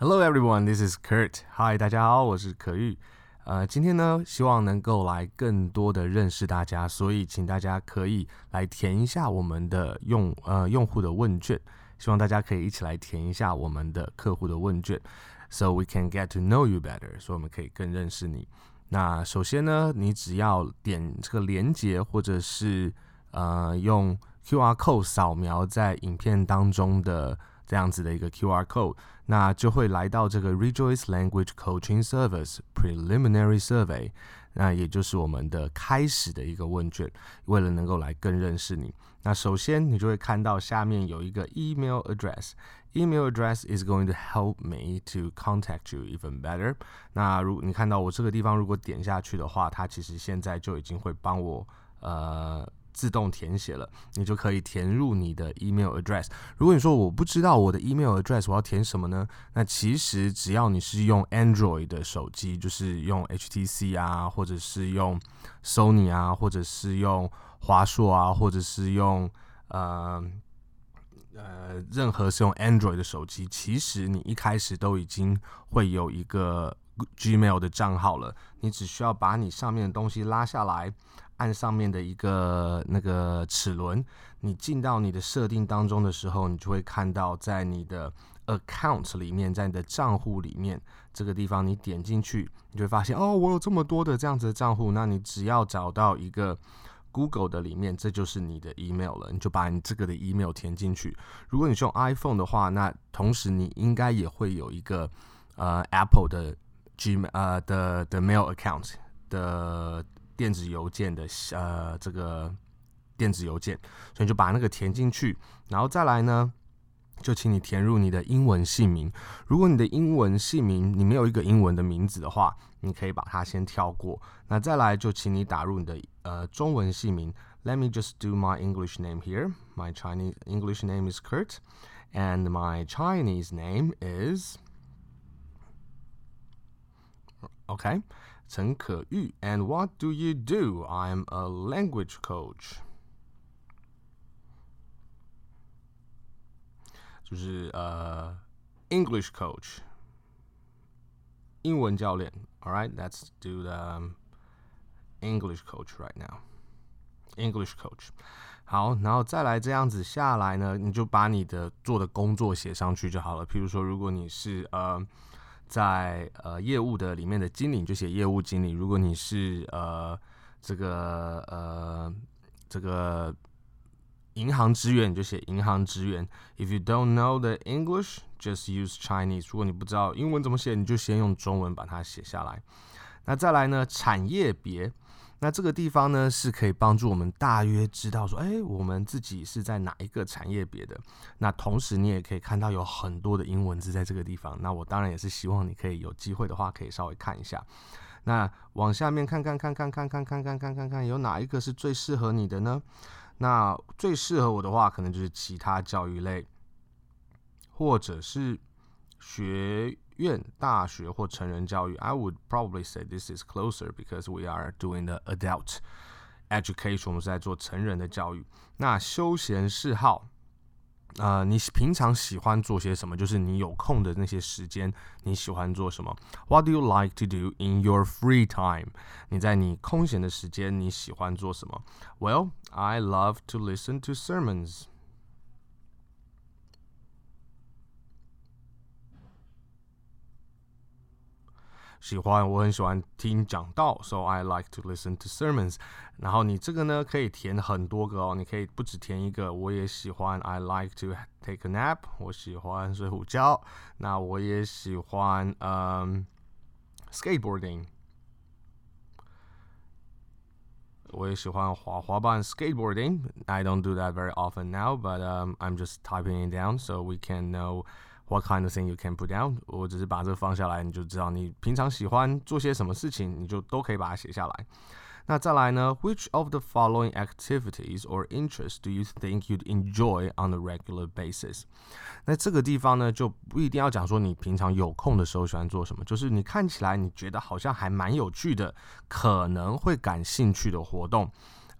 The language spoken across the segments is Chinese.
Hello everyone, this is Kurt. Hi，大家好，我是可玉。呃，今天呢，希望能够来更多的认识大家，所以请大家可以来填一下我们的用呃用户的问卷。希望大家可以一起来填一下我们的客户的问卷，so we can get to know you better，所以我们可以更认识你。那首先呢，你只要点这个连接，或者是呃用 QR code 扫描在影片当中的。这样子的一个 QR code，那就会来到这个 Rejoice Language Coaching Service Preliminary Survey，那也就是我们的开始的一个问卷，为了能够来更认识你。那首先你就会看到下面有一个 email address，email address is going to help me to contact you even better。那如你看到我这个地方，如果点下去的话，它其实现在就已经会帮我呃。自动填写了，你就可以填入你的 email address。如果你说我不知道我的 email address 我要填什么呢？那其实只要你是用 Android 的手机，就是用 HTC 啊，或者是用 Sony 啊，或者是用华硕啊，或者是用呃呃任何是用 Android 的手机，其实你一开始都已经会有一个 Gmail 的账号了。你只需要把你上面的东西拉下来。按上面的一个那个齿轮，你进到你的设定当中的时候，你就会看到在你的 account 里面，在你的账户里面这个地方，你点进去，你就会发现哦，我有这么多的这样子的账户。那你只要找到一个 Google 的里面，这就是你的 email 了，你就把你这个的 email 填进去。如果你是用 iPhone 的话，那同时你应该也会有一个呃 Apple 的 Gmail 呃的的 mail account 的。电子邮件的呃，这个电子邮件，所以你就把那个填进去，然后再来呢，就请你填入你的英文姓名。如果你的英文姓名你没有一个英文的名字的话，你可以把它先跳过。那再来就请你打入你的呃中文姓名。Let me just do my English name here. My Chinese English name is Kurt, and my Chinese name is OK. 陈可玉，And what do you do? I'm a language coach。就是呃、uh,，English coach，英文教练。All right, let's do the English coach right now. English coach。好，然后再来这样子下来呢，你就把你的做的工作写上去就好了。譬如说，如果你是呃。 在呃业务的里面的经理就写业务经理，如果你是呃这个呃这个银行职员，你就写银行职员。If you don't know the English, just use Chinese。如果你不知道英文怎么写，你就先用中文把它写下来。那再来呢，产业别。那这个地方呢，是可以帮助我们大约知道说，哎，我们自己是在哪一个产业别的。那同时你也可以看到有很多的英文字在这个地方。那我当然也是希望你可以有机会的话，可以稍微看一下。那往下面看看看看看看看看看看看，有哪一个是最适合你的呢？那最适合我的话，可能就是其他教育类，或者是学。院、大学或成人教育，I would probably say this is closer because we are doing the adult education，我们是在做成人的教育。那休闲嗜好，呃，你平常喜欢做些什么？就是你有空的那些时间，你喜欢做什么？What do you like to do in your free time？你在你空闲的时间，你喜欢做什么？Well, I love to listen to sermons. 喜欢，我很喜欢听讲道，so I like to listen to sermons。然后你这个呢，可以填很多个哦，你可以不只填一个。我也喜欢，I like to take a nap。我喜欢睡午觉。那我也喜欢，嗯，skateboarding。我也喜欢滑滑板，skateboarding。I don't do that very often now, but um, I'm just typing it down so we can know. What kind of thing you can put down？我只是把这个放下来，你就知道你平常喜欢做些什么事情，你就都可以把它写下来。那再来呢？Which of the following activities or interests do you think you'd enjoy on a regular basis？那这个地方呢，就不一定要讲说你平常有空的时候喜欢做什么，就是你看起来你觉得好像还蛮有趣的，可能会感兴趣的活动，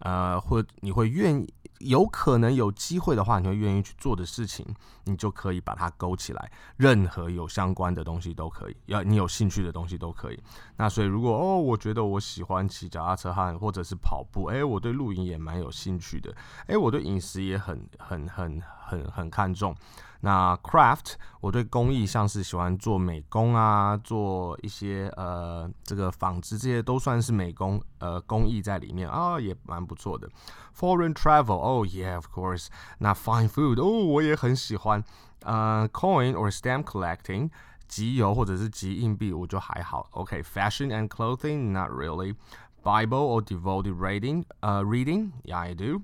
呃，或你会愿意。有可能有机会的话，你会愿意去做的事情，你就可以把它勾起来。任何有相关的东西都可以，要你有兴趣的东西都可以。那所以如果哦，我觉得我喜欢骑脚踏车和或者是跑步，诶，我对露营也蛮有兴趣的，诶，我对饮食也很很很很很看重。那 craft，我对工艺像是喜欢做美工啊，做一些呃这个纺织，这些都算是美工呃工艺在里面啊，也蛮不错的。Foreign travel，oh yeah，of course。那 fine food，哦，我也很喜欢。呃，coin or stamp collecting，集邮或者是集硬币，我就还好。OK，fashion and clothing，not really。Bible or devoted reading，呃，reading，yeah，I do。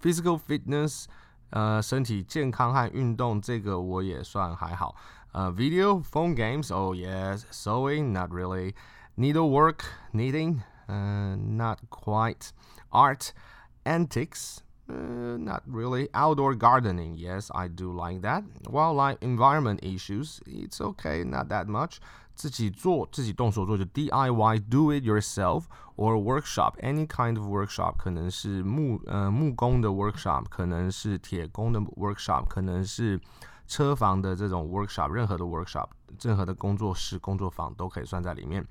Physical fitness。呃，身体健康和运动这个我也算还好。呃，video phone games，oh yes，sewing，not really。Needlework knitting，呃，not quite。Art antics，呃，not really。Outdoor gardening，yes I do like that。Wildlife environment issues，it's okay not that much。 自己做自己动手做就 DIY，do it yourself，or workshop，any kind of workshop，可能是木呃木工的 workshop，可能是铁工的 workshop，可能是车房的这种 workshop，任何的 workshop，任何的工作室工作坊都可以算在里面。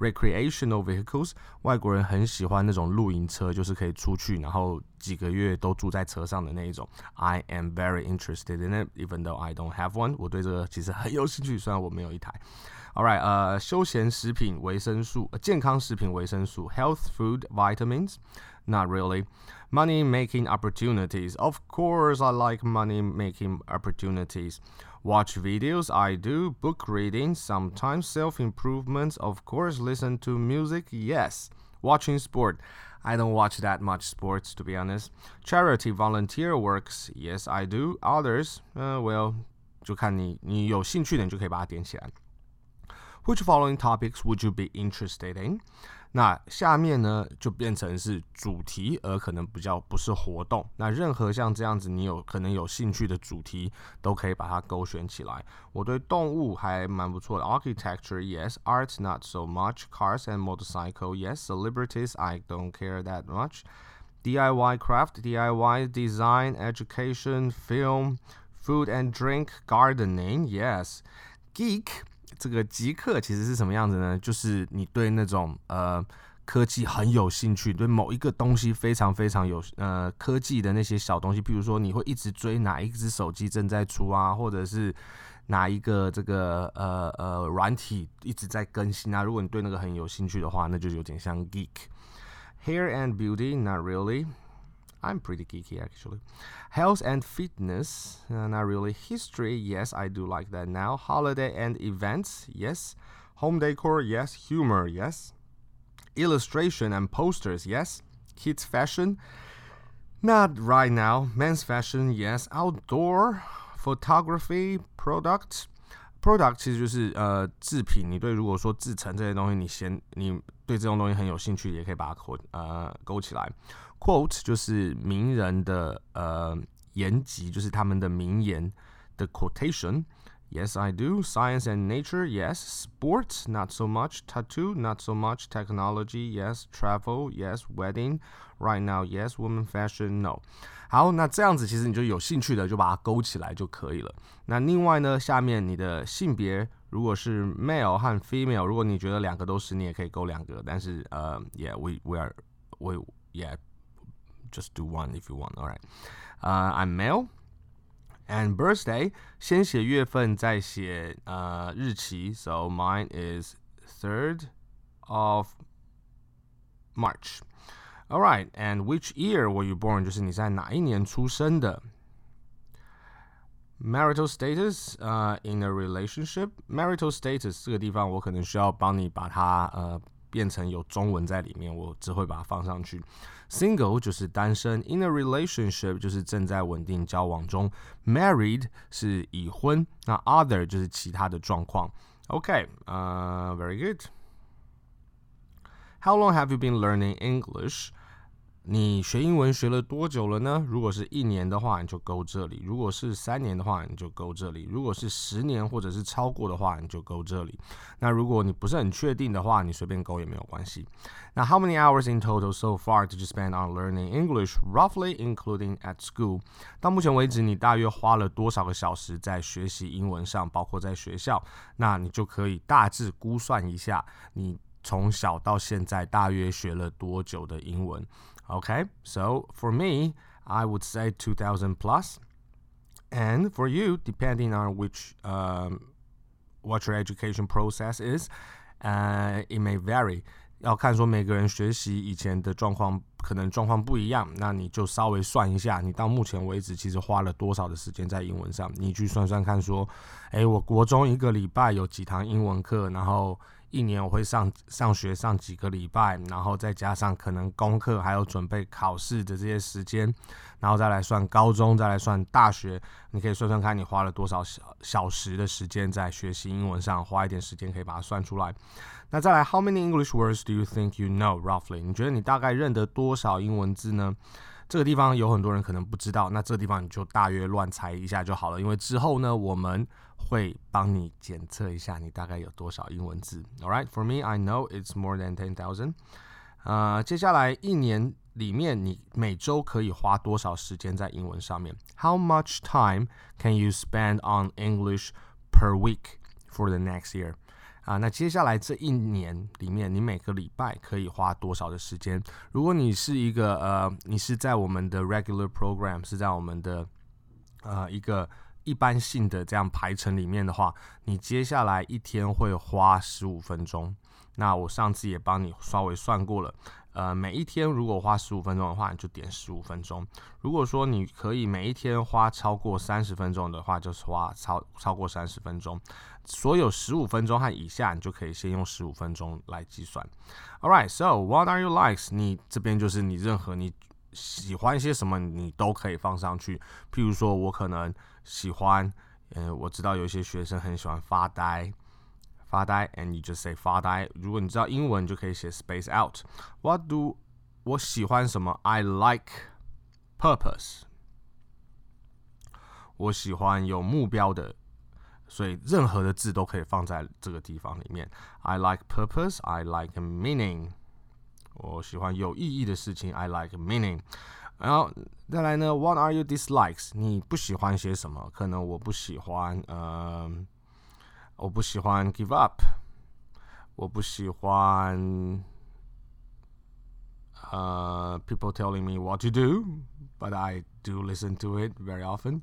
Recreational vehicles，外国人很喜欢那种露营车，就是可以出去，然后几个月都住在车上的那一种。I am very interested in it，even though I don't have one。我对这个其实很有兴趣，虽然我没有一台。Alright，呃，休闲食品、维生素、健康食品、维生素，health food vitamins，not really。Money making opportunities，of course I like money making opportunities。Watch videos, I do. Book reading, sometimes self improvements, of course. Listen to music, yes. Watching sport, I don't watch that much sports to be honest. Charity volunteer works, yes I do. Others, uh, well，就看你你有兴趣的，你就可以把它点起来。 Which following topics would you be interested in？那下面呢就变成是主题，而可能比较不是活动。那任何像这样子你有可能有兴趣的主题，都可以把它勾选起来。我对动物还蛮不错的，Architecture yes, Art not so much, Cars and motorcycle yes, Celebrities I don't care that much, DIY craft, DIY design, education, film, food and drink, gardening yes, Geek。 这个极客其实是什么样子呢？就是你对那种呃科技很有兴趣，对某一个东西非常非常有呃科技的那些小东西，比如说你会一直追哪一只手机正在出啊，或者是哪一个这个呃呃软体一直在更新啊。如果你对那个很有兴趣的话，那就有点像 geek。Hair and beauty, not really. I'm pretty geeky actually. Health and fitness, uh, not really. History, yes, I do like that now. Holiday and events, yes. Home decor, yes. Humor, yes. Illustration and posters, yes. Kids fashion, not right now. Men's fashion, yes. Outdoor photography, product. Product 其实就是呃制品，你对如果说制成这些东西，你先你对这种东西很有兴趣，也可以把它勾呃勾起来。 Quote 就是名人的呃言集，就是他们的名言的 quotation。Yes, I do. Science and nature, yes. Sports, not so much. Tattoo, not so much. Technology, yes. Travel, yes. Wedding, right now, yes. Woman fashion, no. 好，那这样子其实你就有兴趣的就把它勾起来就可以了。那另外呢，下面你的性别如果是 male 和 female，如果你觉得两个都是，你也可以勾两个。但是呃，yeah，we we are we yeah。 Just do one if you want. All right. Uh, I'm male. And birthday 先写月份再写呃日期。So mine is third of March. All right. And which year were you born? 就是你在哪一年出生的。Marital status, uh, in a relationship. Marital status 这个地方我可能需要帮你把它呃。 变成有中文在里面，我只会把它放上去。Single 就是单身，in a relationship 就是正在稳定交往中，married 是已婚，那 other 就是其他的状况。OK，呃、uh,，very good。How long have you been learning English？你学英文学了多久了呢？如果是一年的话，你就勾这里；如果是三年的话，你就勾这里；如果是十年或者是超过的话，你就勾这里。那如果你不是很确定的话，你随便勾也没有关系。那 How many hours in total so far did you spend on learning English, roughly including at school？到目前为止，你大约花了多少个小时在学习英文上，包括在学校？那你就可以大致估算一下，你从小到现在大约学了多久的英文。？OK，So for me, I would say two thousand plus. And for you, depending on which, um, what your education process is, uh, it may vary. 要看说每个人学习以前的状况，可能状况不一样。那你就稍微算一下，你到目前为止其实花了多少的时间在英文上？你去算算看，说，诶，我国中一个礼拜有几堂英文课，然后。一年我会上上学上几个礼拜，然后再加上可能功课还有准备考试的这些时间，然后再来算高中，再来算大学，你可以算算看你花了多少小小时的时间在学习英文上，花一点时间可以把它算出来。那再来，How many English words do you think you know roughly？你觉得你大概认得多少英文字呢？这个地方有很多人可能不知道，那这个地方你就大约乱猜一下就好了，因为之后呢，我们会帮你检测一下你大概有多少英文字。All right, for me, I know it's more than ten thousand。呃，接下来一年里面，你每周可以花多少时间在英文上面？How much time can you spend on English per week for the next year？啊，那接下来这一年里面，你每个礼拜可以花多少的时间？如果你是一个呃，你是在我们的 regular program，是在我们的呃一个。一般性的这样排程里面的话，你接下来一天会花十五分钟。那我上次也帮你稍微算过了，呃，每一天如果花十五分钟的话，你就点十五分钟。如果说你可以每一天花超过三十分钟的话，就是花超超过三十分钟。所有十五分钟和以下，你就可以先用十五分钟来计算。All right, so what are your likes？你这边就是你任何你喜欢一些什么，你都可以放上去。譬如说我可能。喜欢，嗯，我知道有些学生很喜欢发呆，发呆，and you just say 发呆。如果你知道英文，就可以写 space out。What do 我喜欢什么？I like purpose。我喜欢有目标的，所以任何的字都可以放在这个地方里面。I like purpose. I like meaning。我喜欢有意义的事情。I like meaning。然后再来呢？What are your dislikes？你不喜欢些什么？可能我不喜欢，呃，我不喜欢 give up，我不喜欢，呃，people telling me what to do，but I do listen to it very often。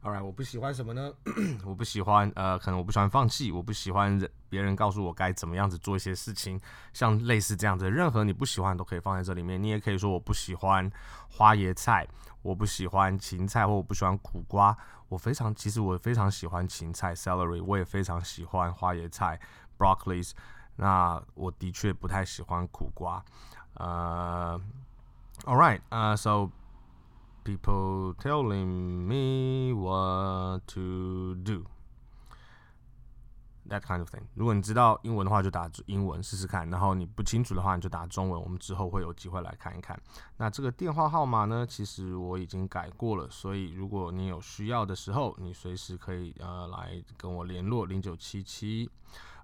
All right，我不喜欢什么呢？我不喜欢呃，可能我不喜欢放弃，我不喜欢别人告诉我该怎么样子做一些事情，像类似这样子，任何你不喜欢都可以放在这里面。你也可以说我不喜欢花椰菜，我不喜欢芹菜，或我不喜欢苦瓜。我非常，其实我非常喜欢芹菜 （celery），我也非常喜欢花椰菜 （broccoli）。那我的确不太喜欢苦瓜。呃，Alright，呃，so。People telling me what to do. That kind of thing. 如果你知道英文的话，就打英文试试看。然后你不清楚的话，你就打中文。我们之后会有机会来看一看。那这个电话号码呢，其实我已经改过了。所以如果你有需要的时候，你随时可以呃来跟我联络零九七七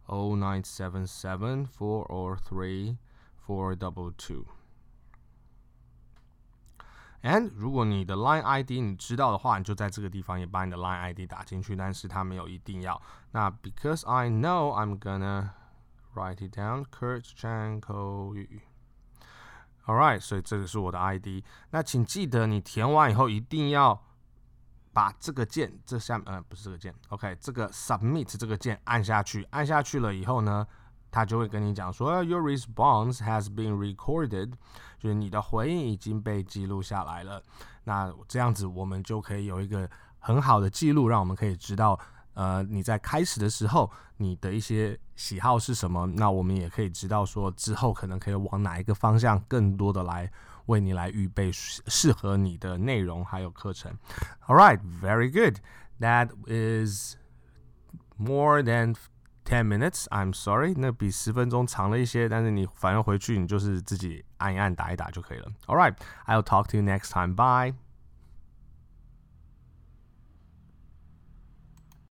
o nine seven seven four or three four double two. And 如果你的 Line ID 你知道的话，你就在这个地方也把你的 Line ID 打进去，但是它没有一定要。那 Because I know I'm gonna write it down, Kurt Chan 口语。Alright，所以这个是我的 ID。那请记得你填完以后一定要把这个键，这下呃不是这个键，OK，这个 Submit 这个键按下去，按下去了以后呢，他就会跟你讲说，Your response has been recorded，就是你的回应已经被记录下来了。那这样子，我们就可以有一个很好的记录，让我们可以知道，呃，你在开始的时候，你的一些喜好是什么。那我们也可以知道说，之后可能可以往哪一个方向，更多的来为你来预备适合你的内容还有课程。All right, very good. That is more than ten minutes. I'm sorry，那比十分钟长了一些，但是你反正回去你就是自己按一按打一打就可以了。All right, I'll talk to you next time. Bye.